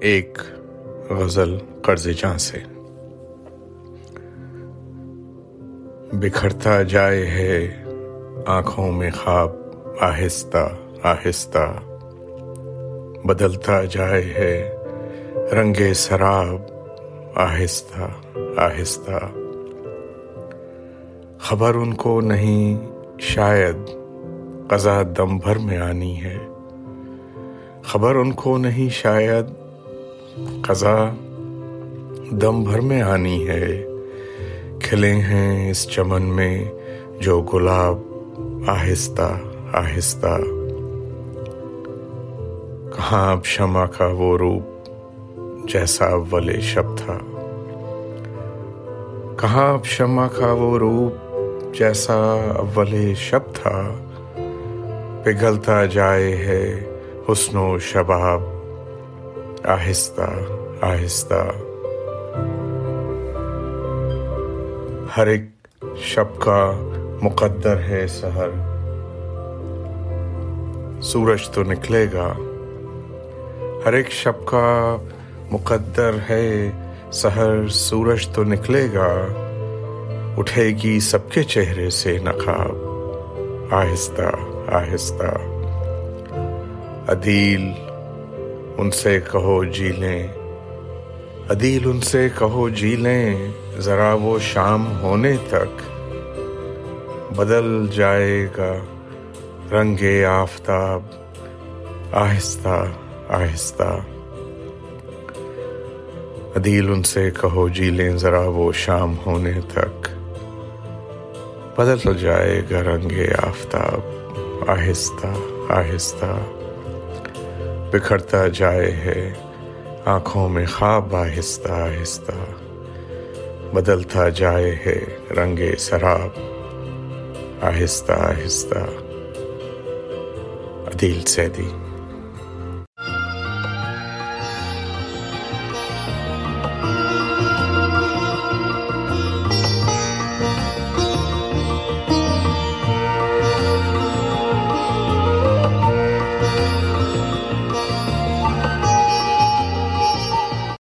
ایک غزل قرض جاں سے۔ بکھرتا جائے ہے آنکھوں میں خواب، آہستہ آہستہ۔ بدلتا جائے ہے رنگ سراب، آہستہ آہستہ۔ خبر ان کو نہیں، شاید قضا دم بھر میں آنی ہے۔ خبر ان کو نہیں، شاید قضا دم بھر میں آنی ہے۔ کھلے ہیں اس چمن میں جو گلاب آہستہ آہستہ۔ کہاں اب شمع کا وہ روپ جیسا اول شب تھا۔ کہاں اب شمع کا وہ روپ جیسا اول شب تھا۔ پگھلتا جائے ہے حسن و شباب۔ آہستہ آہستہ ہر ایک شب کا مقدر ہے سحر سورج تو نکلے گا ہر ایک شب کا مقدر ہے سحر سورج تو نکلے گا اٹھے گی سب کے چہرے سے نقاب آہستہ آہستہ عدیل ان سے کہو جی لیں۔ عدیل ان سے کہو جی لیں، ذرا وہ شام ہونے تک بدل جائے گا۔ رنگ آفتاب آہستہ آہستہ۔ عدیل ان سے کہو جی لیں، ذرا وہ شام ہونے تک بدل جائے گا۔ رنگ آفتاب آہستہ آہستہ۔ بکھرتا جائے ہے، آنکھوں میں خواب آہستہ آہستہ۔ بدلتا جائے ہے رنگ سراب، آہستہ آہستہ۔ عدیل سیدی۔